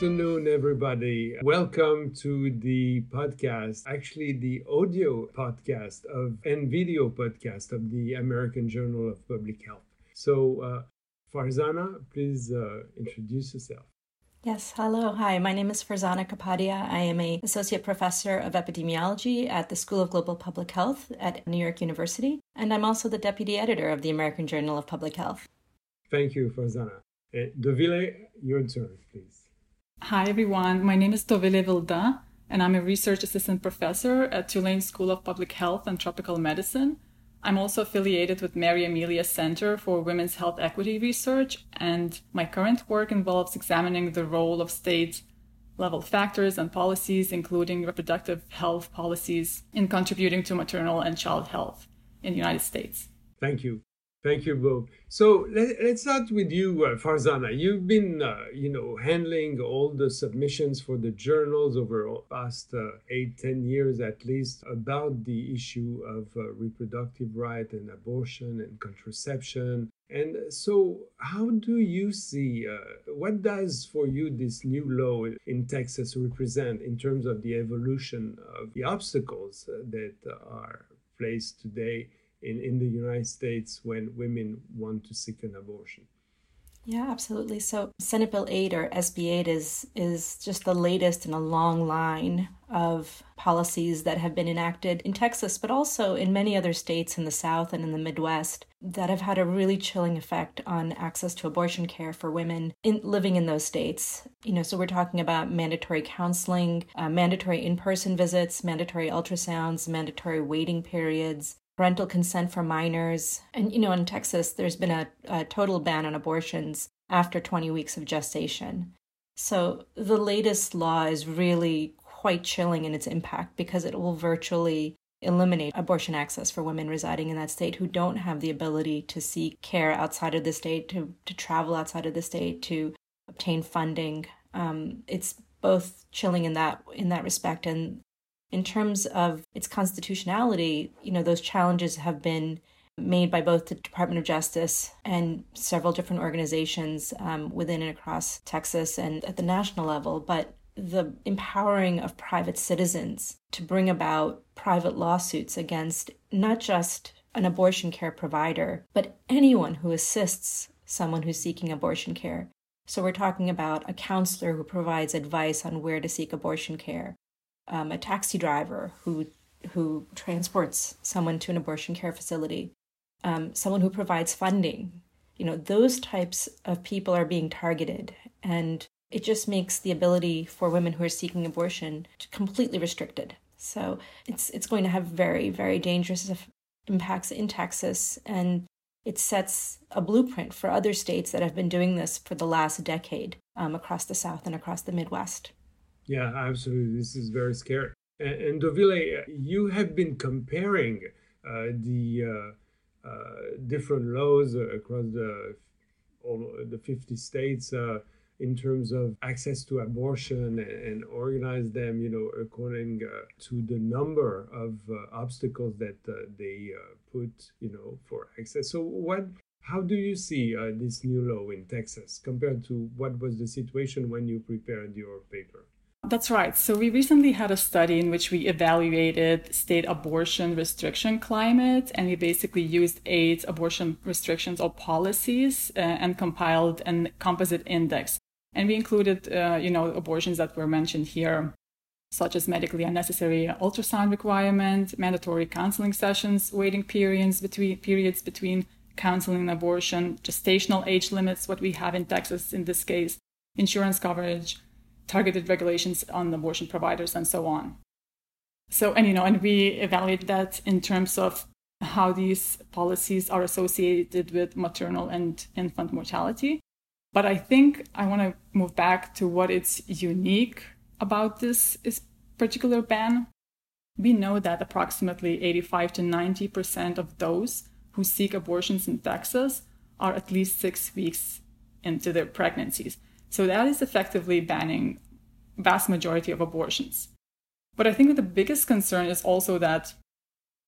afternoon, everybody. Welcome to the podcast, actually, the audio podcast of and video podcast of the American Journal of Public Health. So, uh, Farzana, please uh, introduce yourself. Yes, hello. Hi, my name is Farzana Kapadia. I am a associate professor of epidemiology at the School of Global Public Health at New York University, and I'm also the deputy editor of the American Journal of Public Health. Thank you, Farzana. Uh, Dovile, your turn, please. Hi, everyone. My name is Dovile Vilda, and I'm a research assistant professor at Tulane School of Public Health and Tropical Medicine. I'm also affiliated with Mary Amelia Center for Women's Health Equity Research, and my current work involves examining the role of state level factors and policies, including reproductive health policies, in contributing to maternal and child health in the United States. Thank you. Thank you, Bob. So let, us start with you, uh, Farzana. You've been, uh, you know, handling all the submissions for the journals over the past uh, eight, ten years at least about the issue of uh, reproductive right and abortion and contraception. And so, how do you see uh, what does for you this new law in Texas represent in terms of the evolution of the obstacles uh, that are placed today? In, in the United States when women want to seek an abortion. Yeah, absolutely. So Senate Bill 8 or SB 8 is is just the latest in a long line of policies that have been enacted in Texas, but also in many other states in the South and in the Midwest that have had a really chilling effect on access to abortion care for women in, living in those states. You know, so we're talking about mandatory counseling, uh, mandatory in person visits, mandatory ultrasounds, mandatory waiting periods, parental consent for minors. And, you know, in Texas, there's been a, a total ban on abortions after 20 weeks of gestation. So the latest law is really quite chilling in its impact because it will virtually eliminate abortion access for women residing in that state who don't have the ability to seek care outside of the state, to, to travel outside of the state, to obtain funding. Um, it's both chilling in that in that respect and in terms of its constitutionality, you know, those challenges have been made by both the Department of Justice and several different organizations um, within and across Texas and at the national level. But the empowering of private citizens to bring about private lawsuits against not just an abortion care provider, but anyone who assists someone who's seeking abortion care. So we're talking about a counselor who provides advice on where to seek abortion care, um, a taxi driver who who transports someone to an abortion care facility, um, someone who provides funding. You know, those types of people are being targeted, and it just makes the ability for women who are seeking abortion completely restricted. So it's it's going to have very very dangerous impacts in Texas, and it sets a blueprint for other states that have been doing this for the last decade um, across the South and across the Midwest. Yeah, absolutely. This is very scary. And, Dovile, you have been comparing uh, the uh, uh, different laws across the all the 50 states uh, in terms of access to abortion and, and organize them, you know, according uh, to the number of uh, obstacles that they put, you know, for access. So what how do you see this new law in Texas compared to what was the situation when you prepared your paper? That's right. So we recently had a study in which we evaluated state abortion restriction climate, and we basically used eight abortion restrictions or policies uh, and compiled an composite index. And we included, uh, you know, abortions that were mentioned here, such as medically unnecessary ultrasound requirement, mandatory counseling sessions, waiting periods between periods between counseling and abortion, gestational age limits, what we have in Texas in this case, insurance coverage targeted regulations on abortion providers and so on. So, and you know, and we evaluate that in terms of how these policies are associated with maternal and infant mortality. But I think I want to move back to what is unique about this, this particular ban. We know that approximately 85 to 90% of those who seek abortions in Texas are at least six weeks into their pregnancies. So that is effectively banning vast majority of abortions. But I think the biggest concern is also that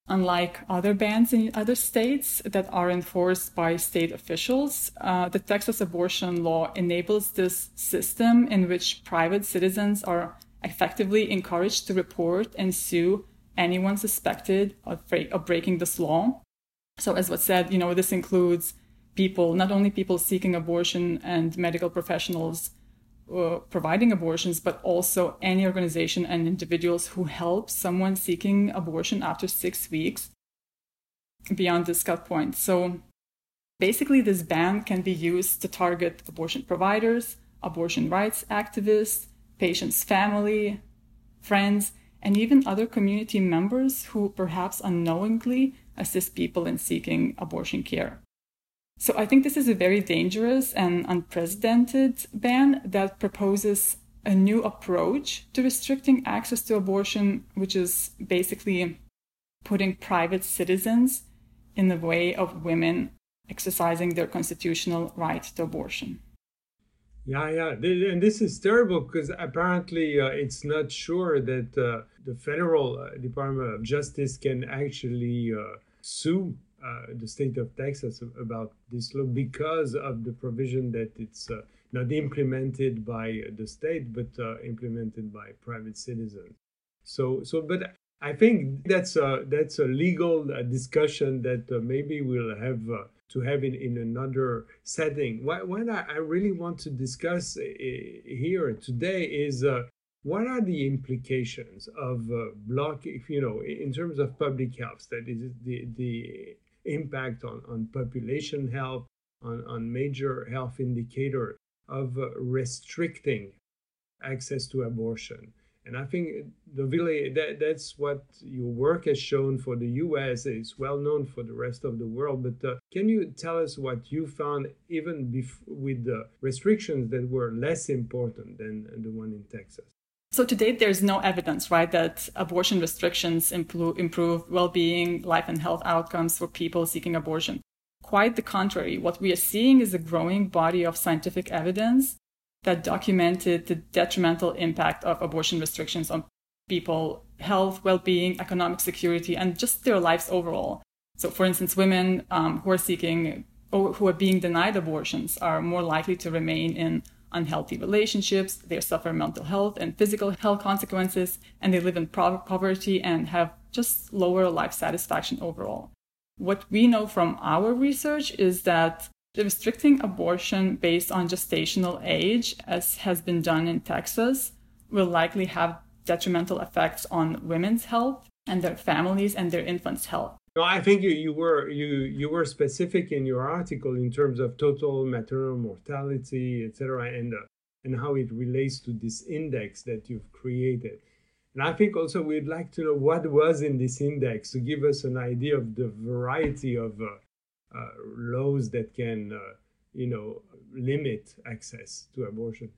Unlike other bans in other states that are enforced by state officials, uh, the Texas abortion law enables this system in which private citizens are effectively encouraged to report and sue anyone suspected of breaking this law. So, as was said, you know, this includes people, not only people seeking abortion and medical professionals uh, providing abortions, but also any organization and individuals who help someone seeking abortion after six weeks beyond this cut point. So basically, this ban can be used to target abortion providers, abortion rights activists, patients' family, friends, and even other community members who perhaps unknowingly assist people in seeking abortion care. So I think this is a very dangerous and unprecedented ban that proposes a new approach to restricting access to abortion, which is basically putting private citizens in the way of women exercising their constitutional right to abortion. Yeah, yeah, and this is terrible because apparently uh, it's not sure that uh, the federal uh, Department of Justice can actually uh, sue the state of Texas about this law because of the provision that it's uh, not implemented by the state but uh, implemented by private citizens. So, so, but I think that's a that's a legal uh, discussion that uh, maybe we'll have to have in, in another setting. What, what I, really want to discuss here today is what are the implications of uh, block if you know in terms of public health that is the the impact on, on population health, on, on major health indicator of uh, restricting access to abortion. And I think the really that, that's what your work has shown for the US. It's well known for the rest of the world. But uh, can you tell us what you found, even bef- with the restrictions that were less important than the one in Texas? So to date, there's no evidence, right, that abortion restrictions improve, improve well-being, life and health outcomes for people seeking abortion. Quite the contrary. What we are seeing is a growing body of scientific evidence that documented the detrimental impact of abortion restrictions on people, health, well-being, economic security, and just their lives overall. So, for instance, women um, who are seeking or who are being denied abortions are more likely to remain in unhealthy relationships, they suffer mental health and physical health consequences, and they live in poverty and have just lower life satisfaction overall. What we know from our research is that restricting abortion based on gestational age, as has been done in Texas, will likely have detrimental effects on women's health and their families and their infants' health. No, I think you, you were you you were specific in your article in terms of total maternal mortality, etc., and uh, and how it relates to this index that you've created. And I think also we'd like to know what was in this index to give us an idea of the variety of uh, uh, laws that can, uh, you know, limit access to abortion.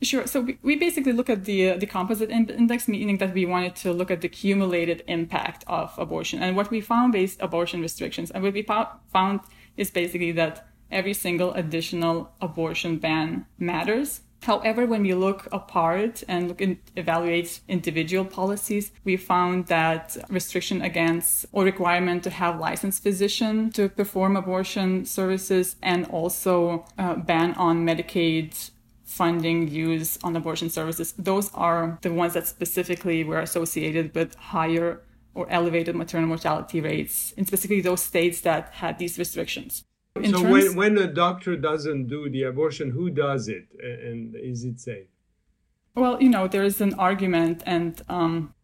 Sure. So we, basically look at the uh, the composite index, meaning that we wanted to look at the cumulated impact of abortion. And what we found based abortion restrictions, and what we found is basically that every single additional abortion ban matters. However, when we look apart and look and evaluate individual policies, we found that restriction against or requirement to have licensed physician to perform abortion services and also uh, ban on Medicaid funding used on abortion services, those are the ones that specifically were associated with higher or elevated maternal mortality rates in specifically those states that had these restrictions. In so terms, when, when a doctor doesn't do the abortion, who does it and is it safe? Well, you know, there is an argument and um,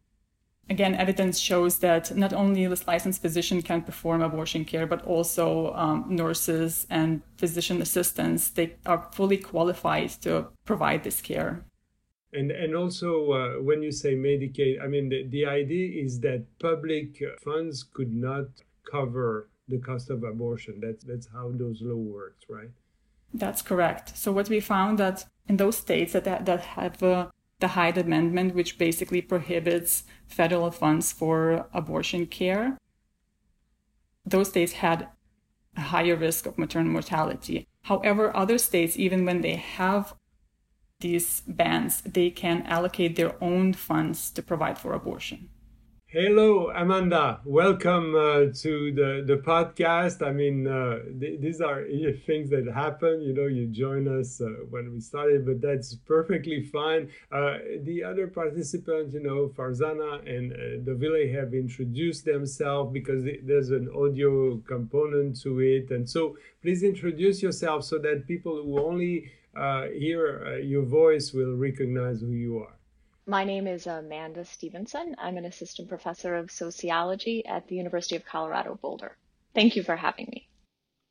again, evidence shows that not only this licensed physician can perform abortion care, but also um, nurses and physician assistants. They are fully qualified to provide this care. And, and also, uh, when you say Medicaid, I mean, the, the idea is that public funds could not cover the cost of abortion. That's, that's how those law works, right? That's correct. So what we found that in those states that, that have uh, the Hyde Amendment, which basically prohibits federal funds for abortion care. Those states had a higher risk of maternal mortality. However, other states, even when they have these bans, they can allocate their own funds to provide for abortion. Hello, Amanda. Welcome uh, to the, the podcast. I mean, uh, th- these are things that happen. You know, you join us uh, when we started, but that's perfectly fine. Uh, the other participants, you know, Farzana and uh, Dovile have introduced themselves because there's an audio component to it. And so please introduce yourself so that people who only uh, hear uh, your voice will recognize who you are. My name is Amanda Stevenson. I'm an assistant professor of sociology at the University of Colorado Boulder. Thank you for having me.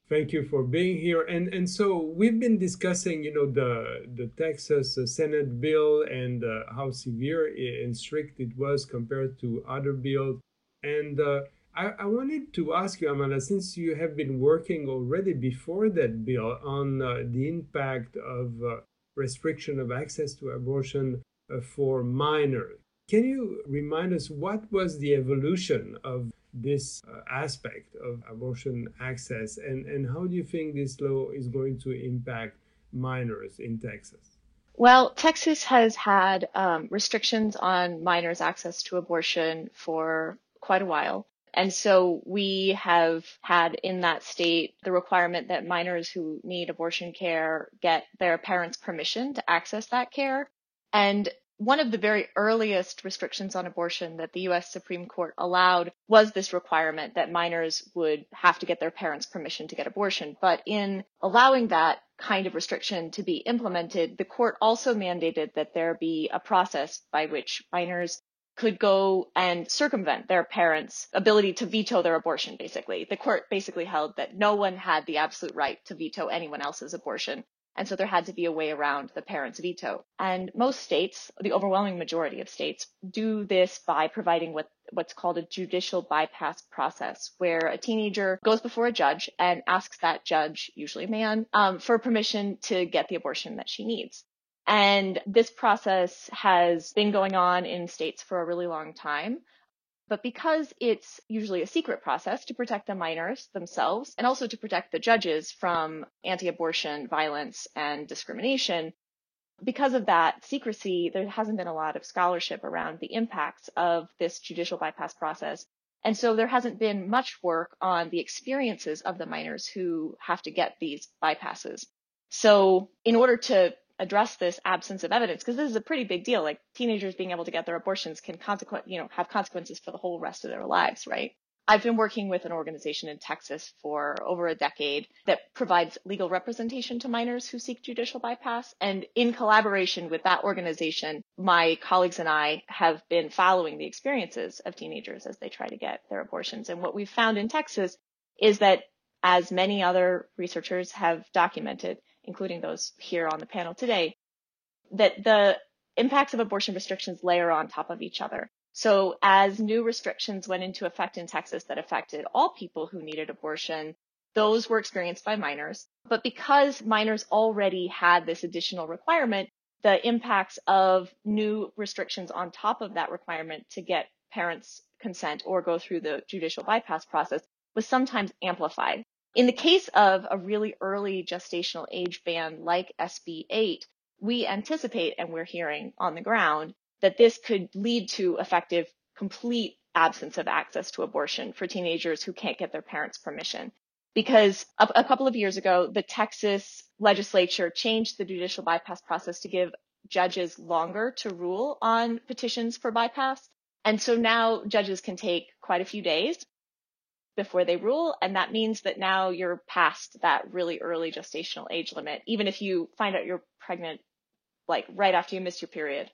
Thank you for being here. And and so we've been discussing, you know, the the Texas uh, Senate bill and uh, how severe and strict it was compared to other bills. And uh, I, I, wanted to ask you, Amanda, since you have been working already before that bill on uh, the impact of uh, restriction of access to abortion for minors. Can you remind us what was the evolution of this uh, aspect of abortion access and, and how do you think this law is going to impact minors in Texas? Well, Texas has had um, restrictions on minors' access to abortion for quite a while. And so we have had in that state the requirement that minors who need abortion care get their parents' permission to access that care. And one of the very earliest restrictions on abortion that the US Supreme Court allowed was this requirement that minors would have to get their parents' permission to get abortion. But in allowing that kind of restriction to be implemented, the court also mandated that there be a process by which minors could go and circumvent their parents' ability to veto their abortion, basically. The court basically held that no one had the absolute right to veto anyone else's abortion. And so there had to be a way around the parents' veto. And most states, the overwhelming majority of states, do this by providing what, what's called a judicial bypass process, where a teenager goes before a judge and asks that judge, usually a man, um, for permission to get the abortion that she needs. And this process has been going on in states for a really long time. But because it's usually a secret process to protect the minors themselves and also to protect the judges from anti-abortion violence and discrimination, because of that secrecy, there hasn't been a lot of scholarship around the impacts of this judicial bypass process. And so there hasn't been much work on the experiences of the minors who have to get these bypasses. So in order to address this absence of evidence because this is a pretty big deal. Like teenagers being able to get their abortions can consequent, you know, have consequences for the whole rest of their lives, right? I've been working with an organization in Texas for over a decade that provides legal representation to minors who seek judicial bypass. And in collaboration with that organization, my colleagues and I have been following the experiences of teenagers as they try to get their abortions. And what we've found in Texas is that as many other researchers have documented, including those here on the panel today, that the impacts of abortion restrictions layer on top of each other. So as new restrictions went into effect in Texas that affected all people who needed abortion, those were experienced by minors. But because minors already had this additional requirement, the impacts of new restrictions on top of that requirement to get parents' consent or go through the judicial bypass process was sometimes amplified. In the case of a really early gestational age ban like SB 8, we anticipate and we're hearing on the ground that this could lead to effective complete absence of access to abortion for teenagers who can't get their parents' permission. Because a, a couple of years ago, the Texas legislature changed the judicial bypass process to give judges longer to rule on petitions for bypass. And so now judges can take quite a few days before they rule. And that means that now you're past that really early gestational age limit, even if you find out you're pregnant like right after you miss your period.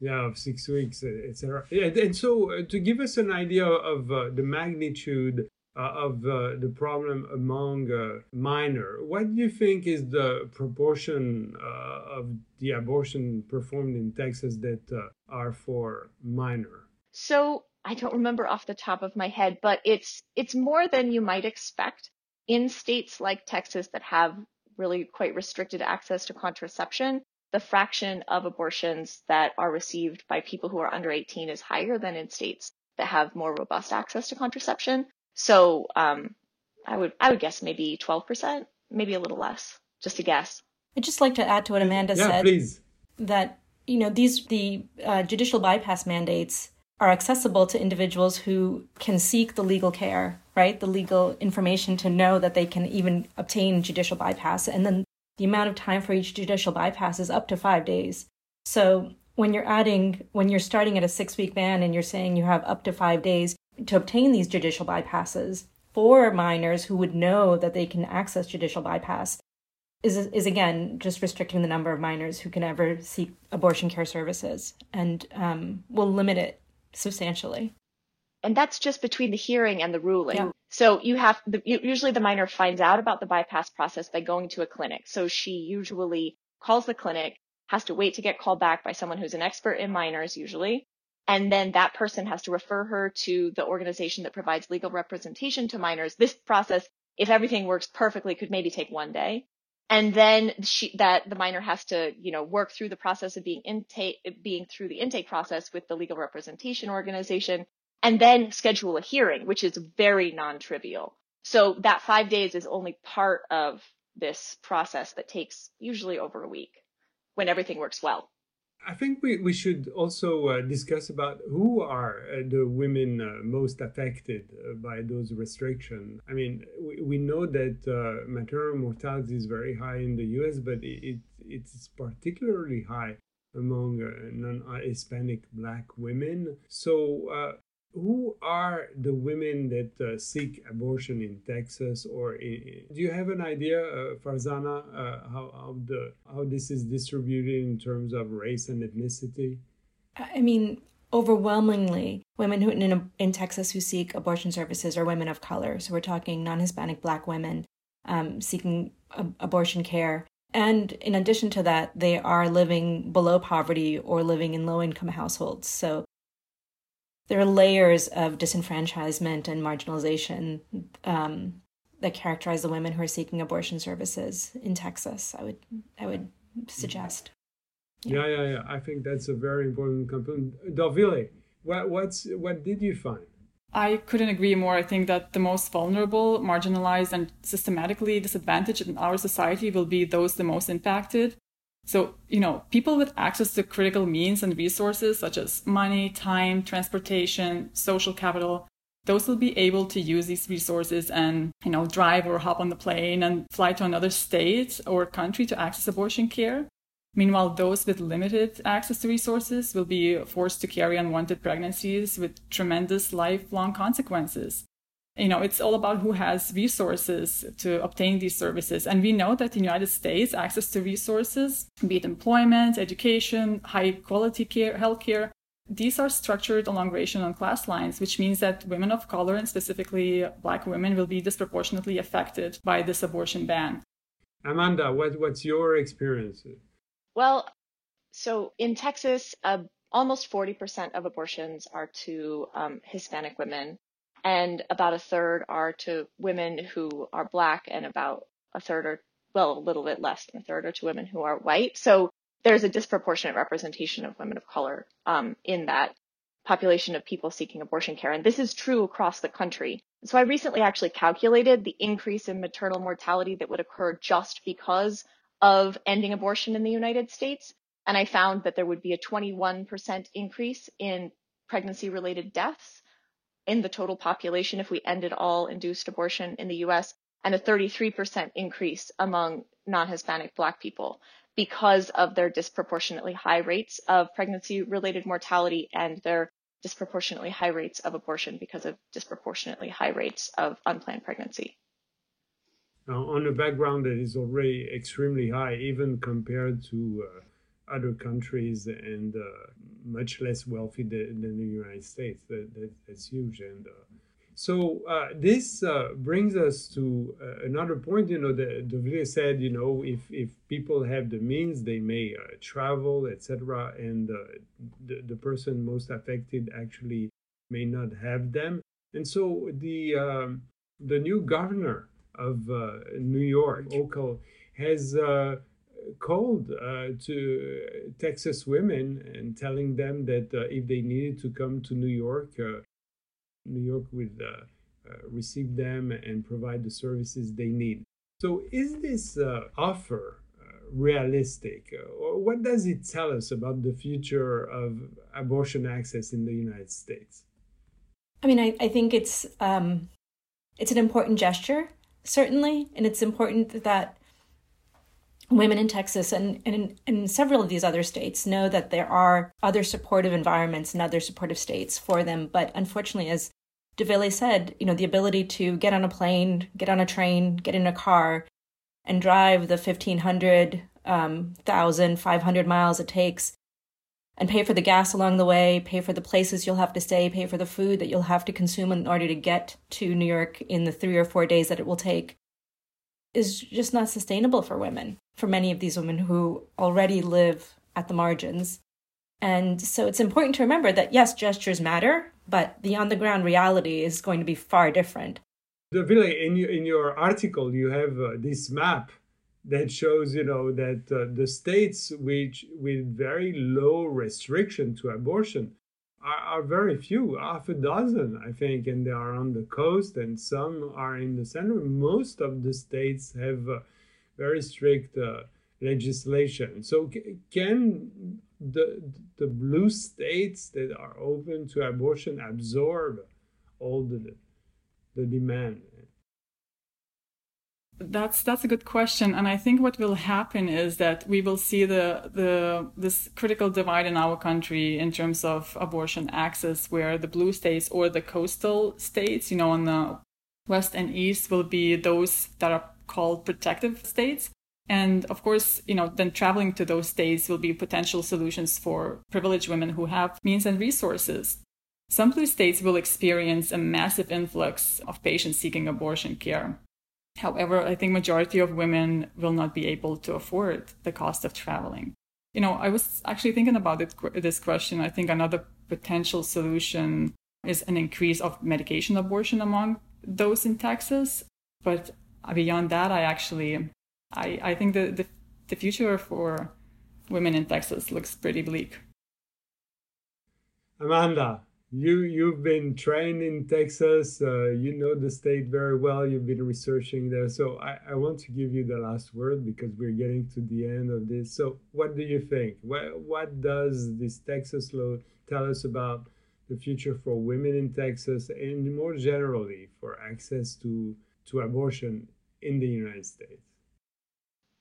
Yeah, of six weeks, etc. Yeah, and so uh, to give us an idea of uh, the magnitude uh, of uh, the problem among uh, minor, what do you think is the proportion uh, of the abortion performed in Texas that are for minor? So I don't remember off the top of my head, but it's it's more than you might expect in states like Texas that have really quite restricted access to contraception. The fraction of abortions that are received by people who are under 18 is higher than in states that have more robust access to contraception. So um, I would I would guess maybe 12%, maybe a little less, just a guess. I'd just like to add to what Amanda yeah, said. Please. That you know these the uh, judicial bypass mandates are accessible to individuals who can seek the legal care, right? The legal information to know that they can even obtain judicial bypass. And then the amount of time for each judicial bypass is up to five days. So when you're adding, when you're starting at a six week ban and you're saying you have up to five days to obtain these judicial bypasses for minors who would know that they can access judicial bypass, is, is again just restricting the number of minors who can ever seek abortion care services and um, will limit it substantially. And that's just between the hearing and the ruling. Yeah. So you have the, usually the minor finds out about the bypass process by going to a clinic. So she usually calls the clinic, has to wait to get called back by someone who's an expert in minors usually. And then that person has to refer her to the organization that provides legal representation to minors. This process, if everything works perfectly, could maybe take one day. And then she, that the minor has to, you know, work through the process of being intake, being through the intake process with the legal representation organization and then schedule a hearing, which is very non-trivial. So that five days is only part of this process that takes usually over a week when everything works well. I think we, we should also uh, discuss about who are uh, the women uh, most affected uh, by those restrictions. I mean, we, we know that uh, maternal mortality is very high in the US, but it, it's particularly high among uh, non-Hispanic black women. So who are the women that uh, seek abortion in Texas, or in, do you have an idea, uh, Farzana, uh, how, how the how this is distributed in terms of race and ethnicity? I mean, overwhelmingly, women who in, in Texas who seek abortion services are women of color. So we're talking non-Hispanic Black women um, seeking a- abortion care. And in addition to that, they are living below poverty or living in low income households. So there are layers of disenfranchisement and marginalization um, that characterize the women who are seeking abortion services in Texas. I would I would suggest. Yeah, yeah, yeah. yeah. I think that's a very important component. Dovile, what what's what did you find? I couldn't agree more. I think that the most vulnerable, marginalized, and systematically disadvantaged in our society will be those the most impacted. So, you know, people with access to critical means and resources such as money, time, transportation, social capital, those will be able to use these resources and, you know, drive or hop on the plane and fly to another state or country to access abortion care. Meanwhile, those with limited access to resources will be forced to carry unwanted pregnancies with tremendous lifelong consequences you know it's all about who has resources to obtain these services. And we know that in the united states access to resources be it employment education high quality care healthcare these are structured along racial and class lines which means that women of color and specifically black women will be disproportionately affected by this abortion ban. Amanda what, what's your experience? Well so in texas uh, almost 40% of abortions are to um, hispanic women and about a third are to women who are black and about a third or well a little bit less than a third are to women who are white. So there's a disproportionate representation of women of color um, in that population of people seeking abortion care. And this is true across the country. So i recently actually calculated the increase in maternal mortality that would occur just because of ending abortion in the united states. And i found that there would be a 21% increase in pregnancy related deaths in the total population if we ended all induced abortion in the US, and a 33% increase among non Hispanic Black people because of their disproportionately high rates of pregnancy related mortality and their disproportionately high rates of abortion because of disproportionately high rates of unplanned pregnancy. Now, on a background that is already extremely high, even compared to uh, other countries and uh, much less wealthy than, than, the United States. That, that that's huge. And uh, so uh, this uh, brings us to uh, another point. You know, the, the video said, you know, if if people have the means, they may uh, travel, etc. And the the person most affected actually may not have them. And so the um, the new governor of New York, Hochul, has called uh, to Texas women and telling them that uh, if they needed to come to New York, uh, New York would receive them and provide the services they need. So, is this offer realistic? What does it tell us about the future of abortion access in the United States? I mean, I, I think it's um, it's an important gesture, certainly, and it's important that women in Texas and, and in several of these other states know that there are other supportive environments and other supportive states for them. But unfortunately, as Dovile said, you know, the ability to get on a plane, get on a train, get in a car, and drive the 1,500, um, 1,500 miles it takes and pay for the gas along the way, pay for the places you'll have to stay, pay for the food that you'll have to consume in order to get to New York in the three or four days that it will take is just not sustainable for women, for many of these women who already live at the margins. And so it's important to remember that yes, gestures matter, but the on the ground reality is going to be far different. Dovile, in your, in your article, you have uh, this map that shows, you know, that uh, the states which with very low restriction to abortion are, are, very few, half a dozen, I think, and they are on the coast, and some are in the center. Most of the states have uh, very strict uh, legislation. So, can the the blue states that are open to abortion absorb all the the demand? That's that's a good question, and I think what will happen is that we will see the the this critical divide in our country in terms of abortion access, where the blue states or the coastal states, you know, on the west and east, will be those that are called protective states, and of course, you know, then traveling to those states will be potential solutions for privileged women who have means and resources. Some blue states will experience a massive influx of patients seeking abortion care However, I think majority of women will not be able to afford the cost of traveling. You know, I was actually thinking about it, this question. I think another potential solution is an increase of medication abortion among those in Texas. But beyond that, I actually, I, I think the, the, the future for women in Texas looks pretty bleak. Amanda, you you've been trained in Texas. Uh, you know the state very well. You've been researching there. So I, I want to give you the last word because we're getting to the end of this. So what do you think? What what does this Texas law tell us about the future for women in Texas and more generally for access to to abortion in the United States?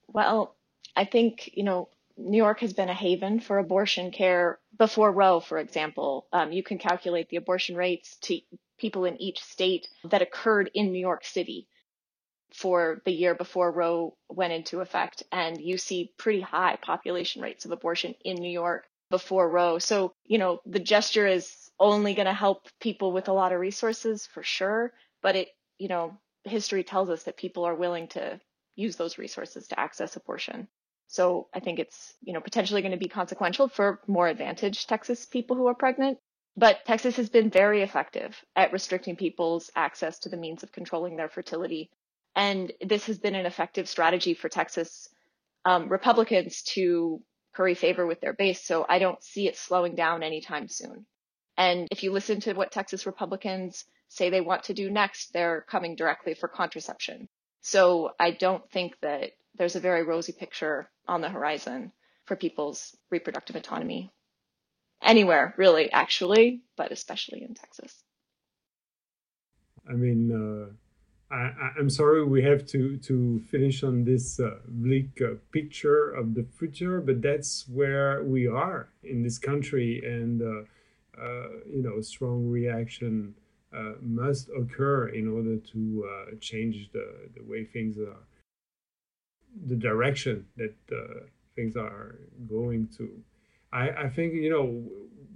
Well, I think you know New York has been a haven for abortion care before Roe, for example. Um, you can calculate the abortion rates to people in each state that occurred in New York City for the year before Roe went into effect. And you see pretty high population rates of abortion in New York before Roe. So, you know, the gesture is only going to help people with a lot of resources for sure. But it, you know, history tells us that people are willing to use those resources to access abortion. So I think it's, you know, potentially going to be consequential for more advantaged Texas people who are pregnant. But Texas has been very effective at restricting people's access to the means of controlling their fertility. And this has been an effective strategy for Texas um, Republicans to curry favor with their base. So I don't see it slowing down anytime soon. And if you listen to what Texas Republicans say they want to do next, they're coming directly for contraception. So I don't think that there's a very rosy picture on the horizon for people's reproductive autonomy. Anywhere, really, actually, but especially in Texas. I mean, uh, I, am sorry we have to, to finish on this uh, bleak uh, picture of the future, but that's where we are in this country, and uh, you know, strong reaction uh, must occur in order to change the, the way things are the direction that uh, things are going to. I, I think you know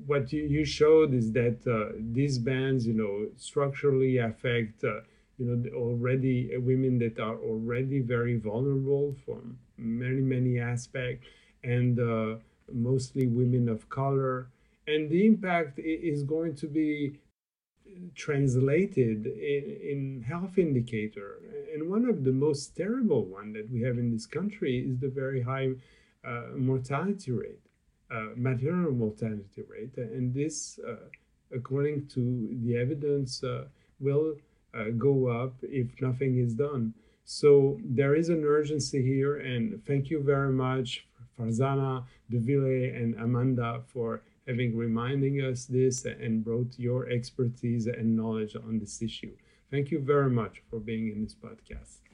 what you, you showed is that uh, these bans, you know, structurally affect uh, you know already women that are already very vulnerable from many many aspects, and uh, mostly women of color, and the impact is going to be translated in, in health indicator. And one of the most terrible one that we have in this country is the very high uh, mortality rate, uh, maternal mortality rate. And this, uh, according to the evidence, uh, will uh, go up if nothing is done. So there is an urgency here, and thank you very much, Farzana, Dovile, and Amanda, for having reminding us this and brought your expertise and knowledge on this issue. Thank you very much for being in this podcast.